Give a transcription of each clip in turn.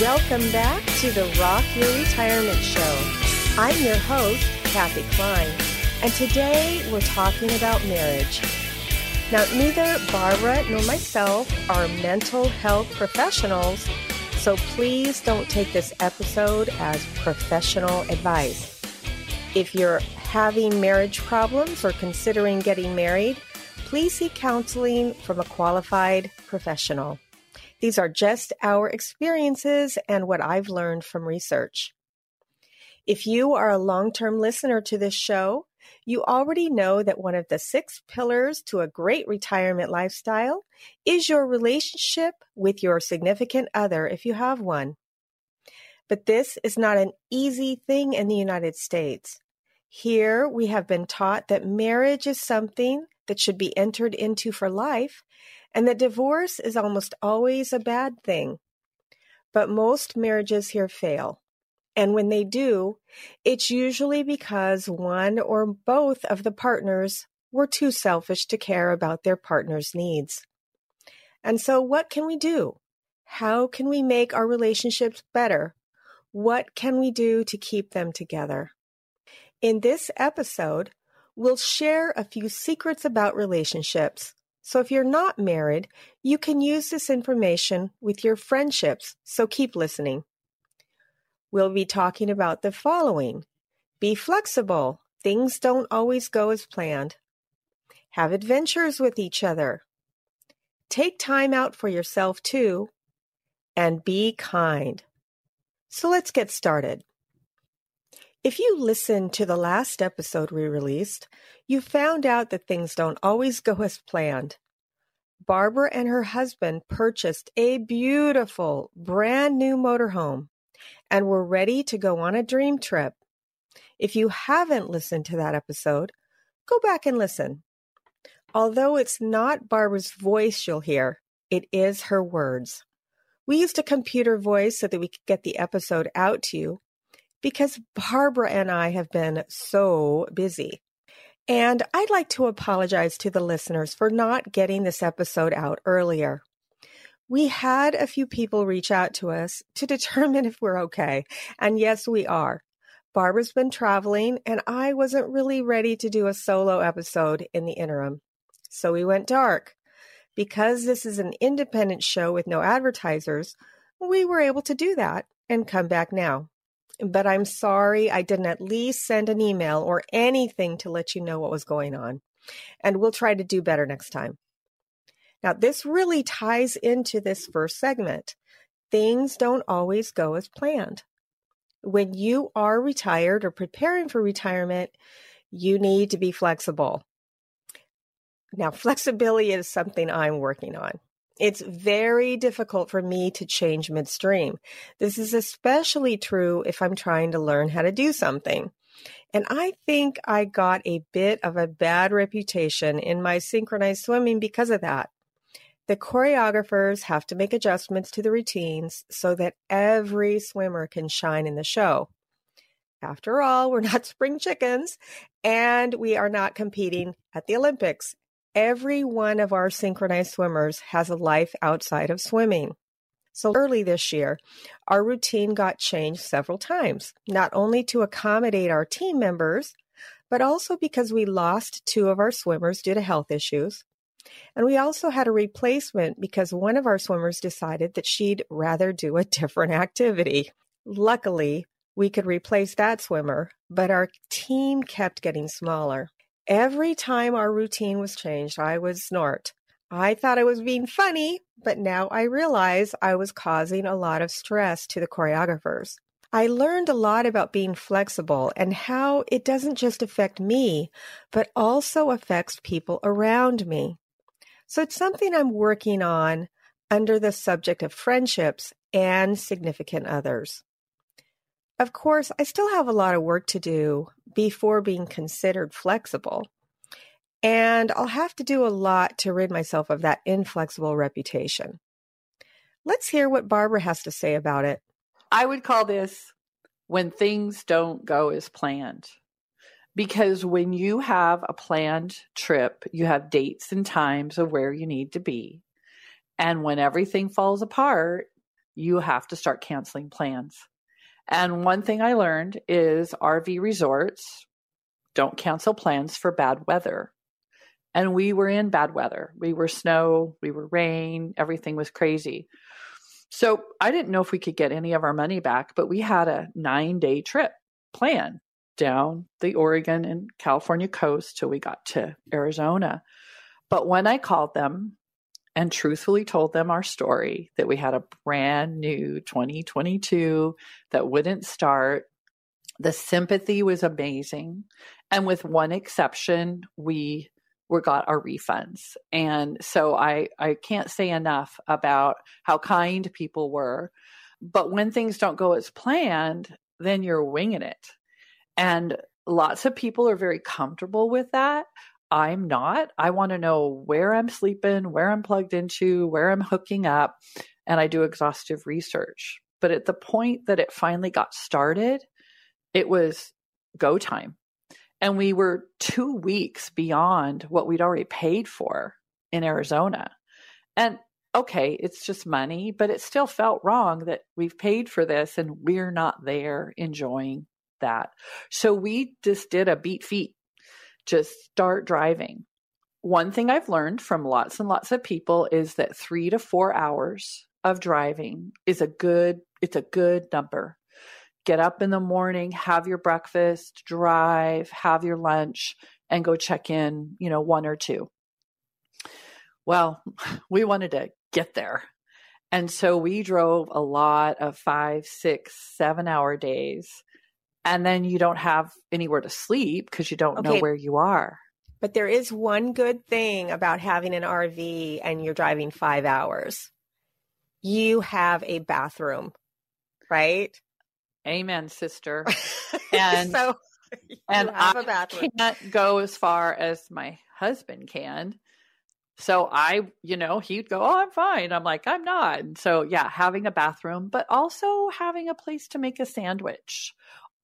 Welcome back to the Rock Your Retirement Show. I'm your host, Kathy Klein, and today we're talking about marriage. Now, neither Barbara nor myself are mental health professionals, so please don't take this episode as professional advice. If you're having marriage problems or considering getting married, please seek counseling from a qualified professional. These are just our experiences and what I've learned from research. If you are a long term listener to this show, you already know that one of the six pillars to a great retirement lifestyle is your relationship with your significant other if you have one. But this is not an easy thing in the United States. Here we have been taught that marriage is something that should be entered into for life and that divorce is almost always a bad thing. But most marriages here fail. And when they do, it's usually because one or both of the partners were too selfish to care about their partner's needs. And so, what can we do? How can we make our relationships better? What can we do to keep them together? In this episode, we'll share a few secrets about relationships so if you're not married, you can use this information with your friendships, so keep listening. We'll be talking about the following Be flexible, things don't always go as planned. Have adventures with each other. Take time out for yourself too. And be kind. So let's get started. If you listened to the last episode we released, you found out that things don't always go as planned. Barbara and her husband purchased a beautiful brand new motorhome and were ready to go on a dream trip. If you haven't listened to that episode, go back and listen. Although it's not Barbara's voice you'll hear, it is her words. We used a computer voice so that we could get the episode out to you because Barbara and I have been so busy. And I'd like to apologize to the listeners for not getting this episode out earlier. We had a few people reach out to us to determine if we're okay. And yes, we are. Barbara's been traveling, and I wasn't really ready to do a solo episode in the interim. So we went dark. Because this is an independent show with no advertisers, we were able to do that and come back now but I'm sorry I didn't at least send an email or anything to let you know what was going on. And we'll try to do better next time. Now, this really ties into this first segment. Things don't always go as planned. When you are retired or preparing for retirement, you need to be flexible. Now, flexibility is something I'm working on. It's very difficult for me to change midstream. This is especially true if I'm trying to learn how to do something. And I think I got a bit of a bad reputation in my synchronized swimming because of that. The choreographers have to make adjustments to the routines so that every swimmer can shine in the show. After all, we're not spring chickens and we are not competing at the Olympics. Every one of our synchronized swimmers has a life outside of swimming. So early this year, our routine got changed several times, not only to accommodate our team members, but also because we lost two of our swimmers due to health issues. And we also had a replacement because one of our swimmers decided that she'd rather do a different activity. Luckily, we could replace that swimmer, but our team kept getting smaller. Every time our routine was changed, I would snort. I thought I was being funny, but now I realize I was causing a lot of stress to the choreographers. I learned a lot about being flexible and how it doesn't just affect me, but also affects people around me. So it's something I'm working on under the subject of friendships and significant others. Of course, I still have a lot of work to do before being considered flexible. And I'll have to do a lot to rid myself of that inflexible reputation. Let's hear what Barbara has to say about it. I would call this when things don't go as planned. Because when you have a planned trip, you have dates and times of where you need to be. And when everything falls apart, you have to start canceling plans. And one thing I learned is RV resorts don't cancel plans for bad weather. And we were in bad weather. We were snow, we were rain, everything was crazy. So I didn't know if we could get any of our money back, but we had a nine day trip planned down the Oregon and California coast till we got to Arizona. But when I called them and truthfully told them our story that we had a brand new 2022 that wouldn't start, the sympathy was amazing. And with one exception, we got our refunds. And so I, I can't say enough about how kind people were. But when things don't go as planned, then you're winging it. And lots of people are very comfortable with that. I'm not. I want to know where I'm sleeping, where I'm plugged into, where I'm hooking up, and I do exhaustive research. But at the point that it finally got started, it was go time. And we were two weeks beyond what we'd already paid for in Arizona. And okay, it's just money, but it still felt wrong that we've paid for this and we're not there enjoying that. So we just did a beat feet, just start driving. One thing I've learned from lots and lots of people is that three to four hours of driving is a good, it's a good number get up in the morning, have your breakfast, drive, have your lunch, and go check in, you know, one or two. Well, we wanted to get there. And so we drove a lot of five, six, seven hour days. And then you don't have anywhere to sleep because you don't okay. know where you are. But there is one good thing about having an RV and you're driving five hours. You have a bathroom, right? Amen, sister. And so and I can't go as far as my husband can. So I, you know, he'd go, "Oh, I'm fine." I'm like, "I'm not." And so, yeah, having a bathroom, but also having a place to make a sandwich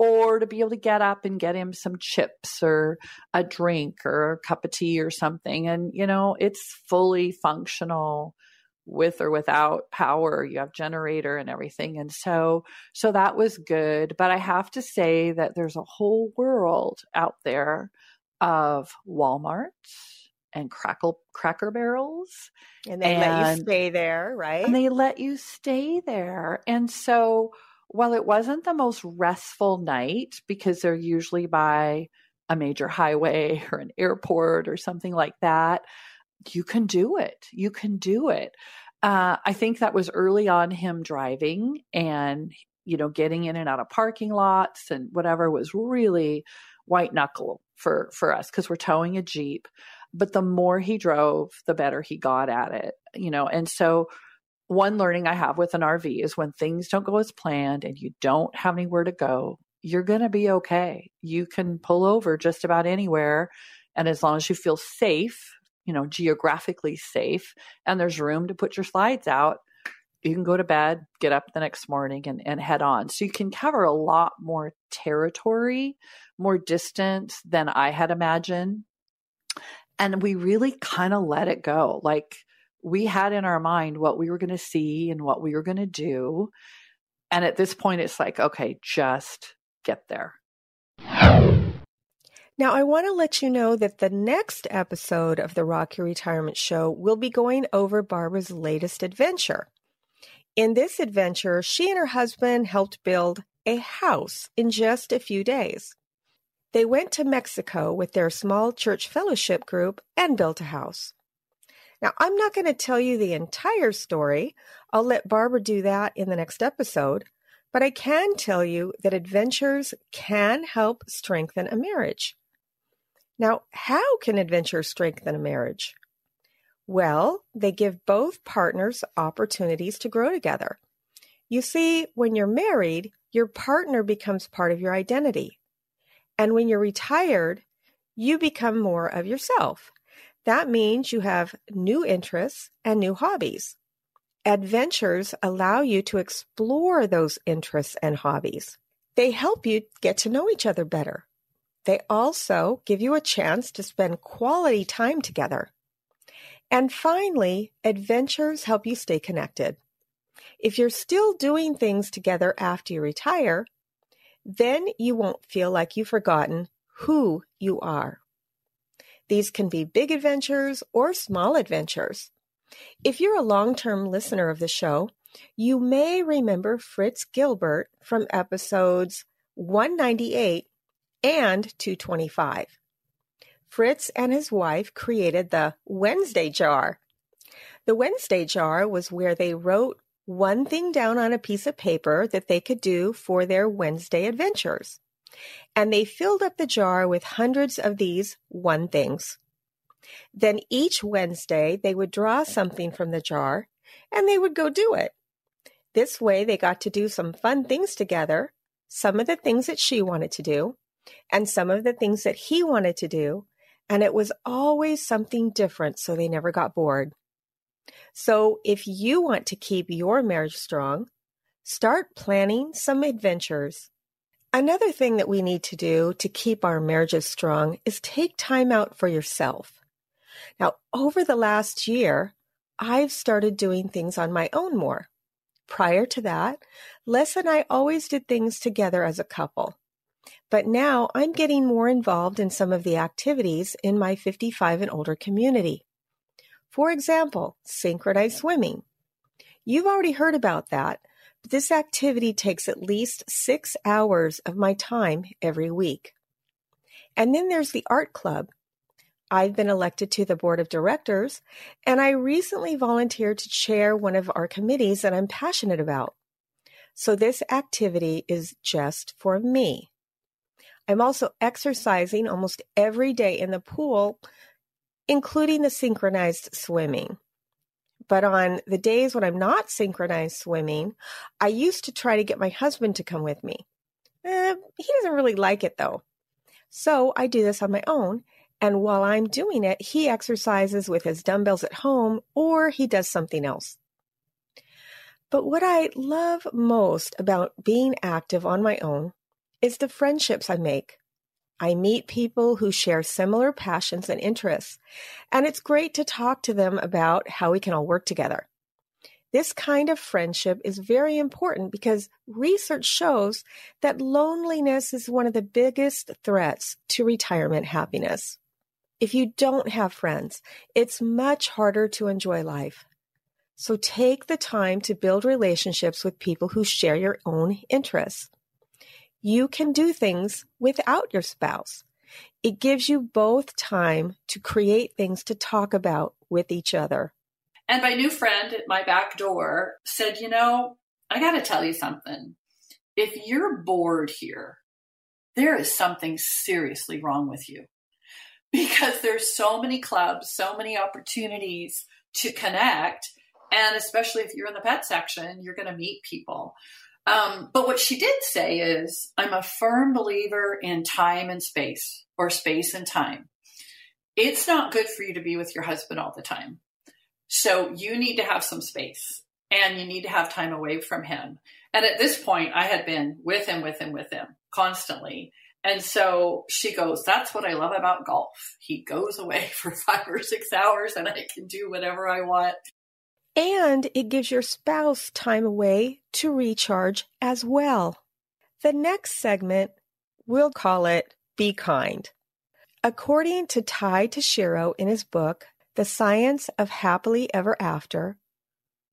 or to be able to get up and get him some chips or a drink or a cup of tea or something. And you know, it's fully functional with or without power. You have generator and everything. And so so that was good. But i have to say that there's a whole world out there of walmart and crackle cracker barrels. And they and, let you stay there right? and they let you stay there. And so while it wasn't the most restful night because they're usually by a major highway or an airport or something like that you can do it. You can do it. Uh, I think that was early on him driving and, you know, getting in and out of parking lots and whatever was really white knuckle for, for us because we're towing a Jeep. But the more he drove, the better he got at it, you know, and so one learning I have with an RV is when things don't go as planned and you don't have anywhere to go, you're going to be okay. You can pull over just about anywhere. And as long as you feel safe, you know, geographically safe and there's room to put your slides out, you can go to bed, get up the next morning and, and head on. So you can cover a lot more territory, more distance than I had imagined. And we really kind of let it go. Like we had in our mind what we were going to see and what we were going to do. And at this point, it's like, okay, just get there. Now, I want to let you know that the next episode of the Rock Your Retirement Show will be going over Barbara's latest adventure. In this adventure, she and her husband helped build a house in just a few days. They went to Mexico with their small church fellowship group and built a house. Now, I'm not going to tell you the entire story. I'll let Barbara do that in the next episode. But I can tell you that adventures can help strengthen a marriage. Now, how can adventures strengthen a marriage? Well, they give both partners opportunities to grow together. You see, when you're married, your partner becomes part of your identity. And when you're retired, you become more of yourself. That means you have new interests and new hobbies. Adventures allow you to explore those interests and hobbies. They help you get to know each other better. They also give you a chance to spend quality time together. And finally, adventures help you stay connected. If you're still doing things together after you retire, then you won't feel like you've forgotten who you are. These can be big adventures or small adventures. If you're a long term listener of the show, you may remember Fritz Gilbert from episodes 198 and 225. Fritz and his wife created the Wednesday jar. The Wednesday jar was where they wrote one thing down on a piece of paper that they could do for their Wednesday adventures and they filled up the jar with hundreds of these one things. Then each Wednesday, they would draw something from the jar and they would go do it. This way, they got to do some fun things together, some of the things that she wanted to do, and some of the things that he wanted to do. And it was always something different, so they never got bored. So, if you want to keep your marriage strong, start planning some adventures Another thing that we need to do to keep our marriages strong is take time out for yourself. Now, over the last year, I've started doing things on my own more. Prior to that, Les and I always did things together as a couple. But now I'm getting more involved in some of the activities in my 55 and older community. For example, synchronized swimming. You've already heard about that, this activity takes at least six hours of my time every week. And then there's the art club. I've been elected to the board of directors, and I recently volunteered to chair one of our committees that I'm passionate about. So this activity is just for me. I'm also exercising almost every day in the pool, including the synchronized swimming. But on the days when I'm not synchronized swimming, I used to try to get my husband to come with me. Eh, he doesn't really like it though. So I do this on my own. And while I'm doing it, he exercises with his dumbbells at home or he does something else. But what I love most about being active on my own is the friendships I make. I meet people who share similar passions and interests, and it's great to talk to them about how we can all work together. This kind of friendship is very important because research shows that loneliness is one of the biggest threats to retirement happiness. If you don't have friends, it's much harder to enjoy life. So take the time to build relationships with people who share your own interests you can do things without your spouse. It gives you both time to create things to talk about with each other. And my new friend at my back door said, You know, I got to tell you something. If you're bored here, there is something seriously wrong with you because there's so many clubs, so many opportunities to connect. And especially if you're in the pet section, you're going to meet people. Um, but what she did say is, I'm a firm believer in time and space, or space and time. it's not good for you to be with your husband all the time. So you need to have some space and you need to have time away from him. And at this point, I had been with him, with him, with him constantly. And so she goes, That's what I love about golf. He goes away for five or six hours and I can do whatever I want. And it gives your spouse time away to recharge as well. The next segment, we'll call it Be Kind. According to Ty Tashiro in his book, The Science of Happily Ever After,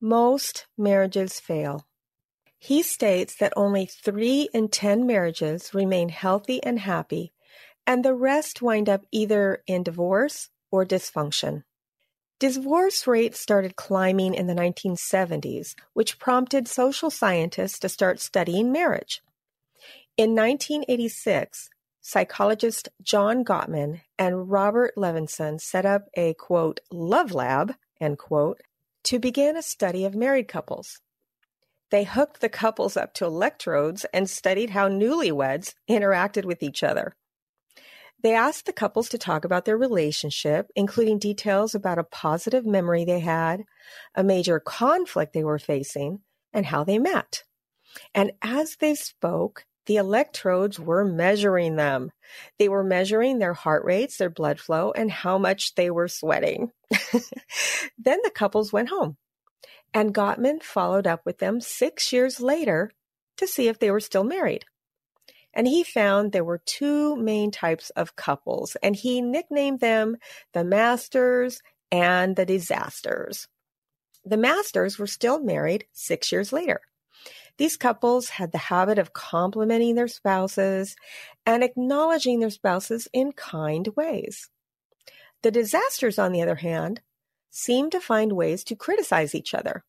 most marriages fail. He states that only 3 in 10 marriages remain healthy and happy, and the rest wind up either in divorce or dysfunction. Divorce rates started climbing in the 1970s, which prompted social scientists to start studying marriage. In 1986, psychologist John Gottman and Robert Levenson set up a quote, love lab, end quote, to begin a study of married couples. They hooked the couples up to electrodes and studied how newlyweds interacted with each other. They asked the couples to talk about their relationship, including details about a positive memory they had, a major conflict they were facing, and how they met. And as they spoke, the electrodes were measuring them. They were measuring their heart rates, their blood flow, and how much they were sweating. then the couples went home, and Gottman followed up with them six years later to see if they were still married. And he found there were two main types of couples, and he nicknamed them the masters and the disasters. The masters were still married six years later. These couples had the habit of complimenting their spouses and acknowledging their spouses in kind ways. The disasters, on the other hand, seemed to find ways to criticize each other.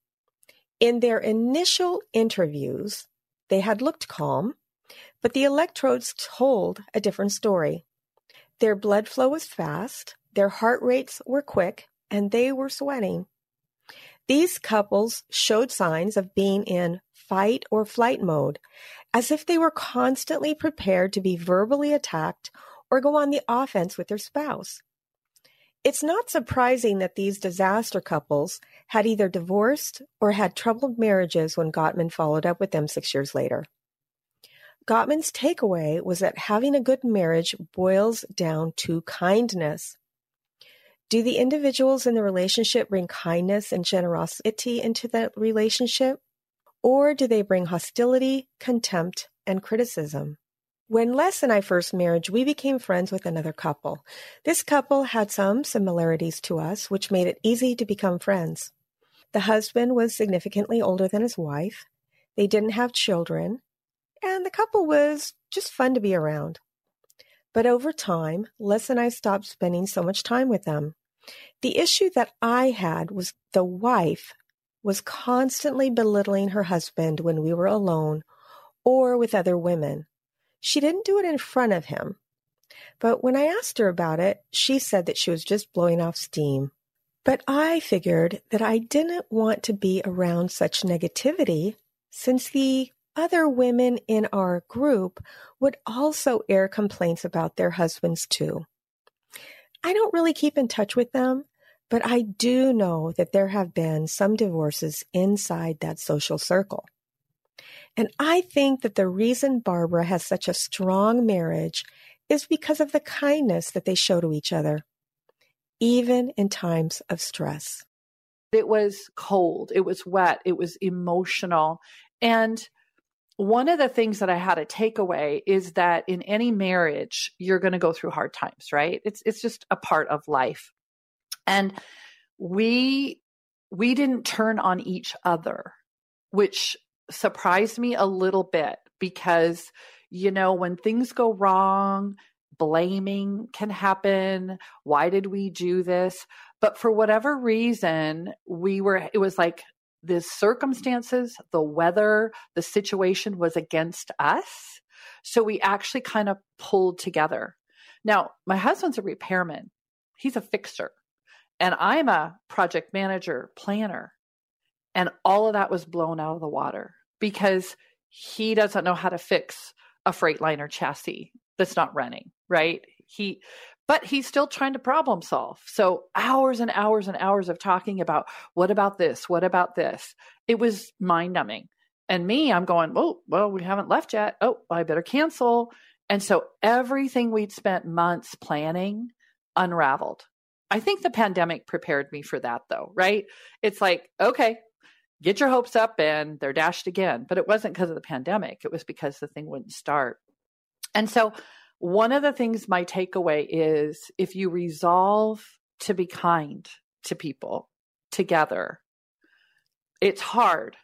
In their initial interviews, they had looked calm, but the electrodes told a different story. Their blood flow was fast, their heart rates were quick, and they were sweating. These couples showed signs of being in fight or flight mode, as if they were constantly prepared to be verbally attacked or go on the offense with their spouse. It's not surprising that these disaster couples had either divorced or had troubled marriages when Gottman followed up with them six years later. Gottman's takeaway was that having a good marriage boils down to kindness. Do the individuals in the relationship bring kindness and generosity into the relationship? Or do they bring hostility, contempt, and criticism? When Les and I first married, we became friends with another couple. This couple had some similarities to us, which made it easy to become friends. The husband was significantly older than his wife. They didn't have children, and the couple was just fun to be around. But over time, Les and I stopped spending so much time with them. The issue that I had was the wife was constantly belittling her husband when we were alone or with other women. She didn't do it in front of him. But when I asked her about it, she said that she was just blowing off steam. But I figured that I didn't want to be around such negativity since the other women in our group would also air complaints about their husbands too. I don't really keep in touch with them, but I do know that there have been some divorces inside that social circle. And I think that the reason Barbara has such a strong marriage is because of the kindness that they show to each other, even in times of stress. It was cold, it was wet, it was emotional. And one of the things that I had a takeaway is that in any marriage, you're going to go through hard times, right? It's it's just a part of life. And we we didn't turn on each other, which surprised me a little bit because you know, when things go wrong, blaming can happen. Why did we do this? But for whatever reason, we were, it was like the circumstances, the weather, the situation was against us. So we actually kind of pulled together. Now, my husband's a repairman, he's a fixer, and I'm a project manager, planner. And all of that was blown out of the water because he doesn't know how to fix a Freightliner chassis that's not running, right? He but he's still trying to problem solve. So hours and hours and hours of talking about what about this? What about this? It was mind numbing. And me, I'm going, oh, well, we haven't left yet. Oh, I better cancel. And so everything we'd spent months planning unraveled. I think the pandemic prepared me for that though, right? It's like, okay, get your hopes up and they're dashed again. But it wasn't because of the pandemic, it was because the thing wouldn't start. And so one of the things my takeaway is if you resolve to be kind to people together, it's hard.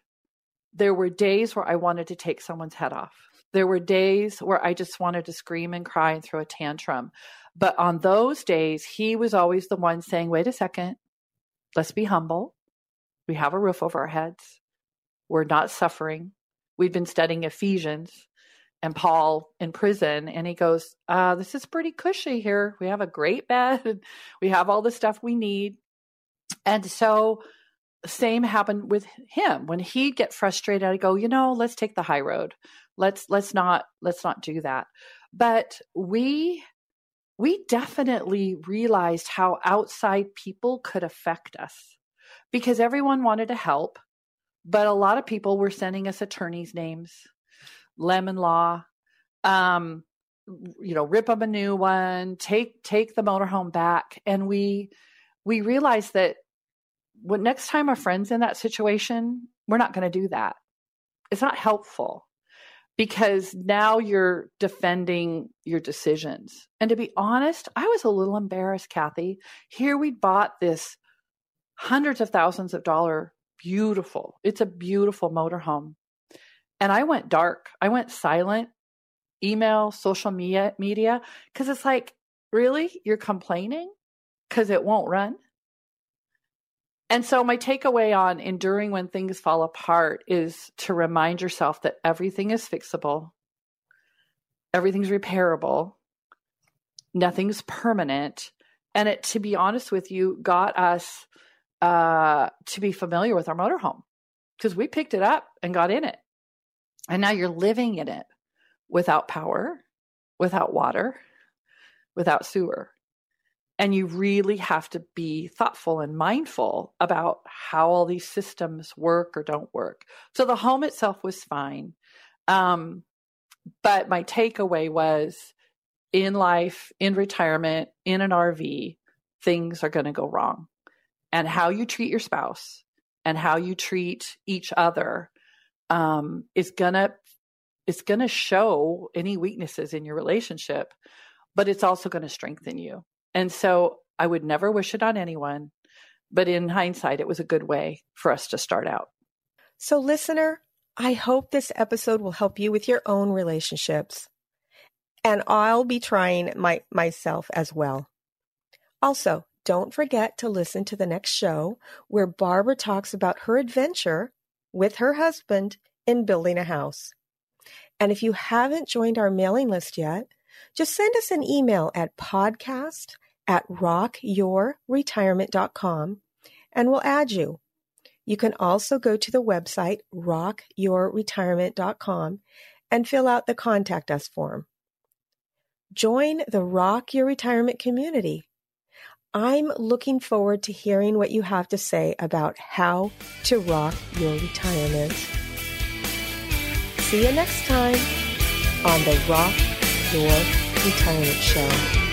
There were days where I wanted to take someone's head off. There were days where I just wanted to scream and cry and throw a tantrum. But on those days, he was always the one saying, wait a second, let's be humble. We have a roof over our heads. We're not suffering. We've been studying Ephesians and Paul in prison, and he goes, uh, "This is pretty cushy here. We have a great bed. We have all the stuff we need." And so, same happened with him. When he'd get frustrated, I'd go, "You know, let's take the high road. Let's let's not let's not do that." But we we definitely realized how outside people could affect us because everyone wanted to help, but a lot of people were sending us attorneys' names lemon law um you know rip up a new one take take the motorhome back. And we we realized that when next time a friend's in that situation we're not going to do that. It's not helpful because now you're defending your decisions. And to be honest i was a little embarrassed kathy. Here we bought this hundreds of thousands of dollar beautiful it's a beautiful motorhome and I went dark. I went silent, email, social media, media, because it's like, really? You're complaining because it won't run? And so, my takeaway on enduring when things fall apart is to remind yourself that everything is fixable, everything's repairable, nothing's permanent. And it, to be honest with you, got us uh, to be familiar with our motorhome because we picked it up and got in it. And now you're living in it without power, without water, without sewer. And you really have to be thoughtful and mindful about how all these systems work or don't work. So the home itself was fine. Um, but my takeaway was in life, in retirement, in an RV, things are going to go wrong. And how you treat your spouse and how you treat each other um, is gonna it's gonna show any weaknesses in your relationship, but it's also to strengthen you. And so I would never wish it on anyone, but in hindsight, it was a good way for us to start out. So, listener, I hope this episode will help you with your own relationships. And I'll be trying my, myself as well. Also, don't forget to listen to the next show where Barbara talks about her adventure with her husband in building a house. And if you haven't joined our mailing list yet, just send us an email at podcast at rockyourretirement.com and we'll add you. You can also go to the website rockyourretirement.com and fill out the contact us form. Join the Rock Your Retirement community I'm looking forward to hearing what you have to say about how to rock your retirement. See you next time on the Rock Your Retirement Show.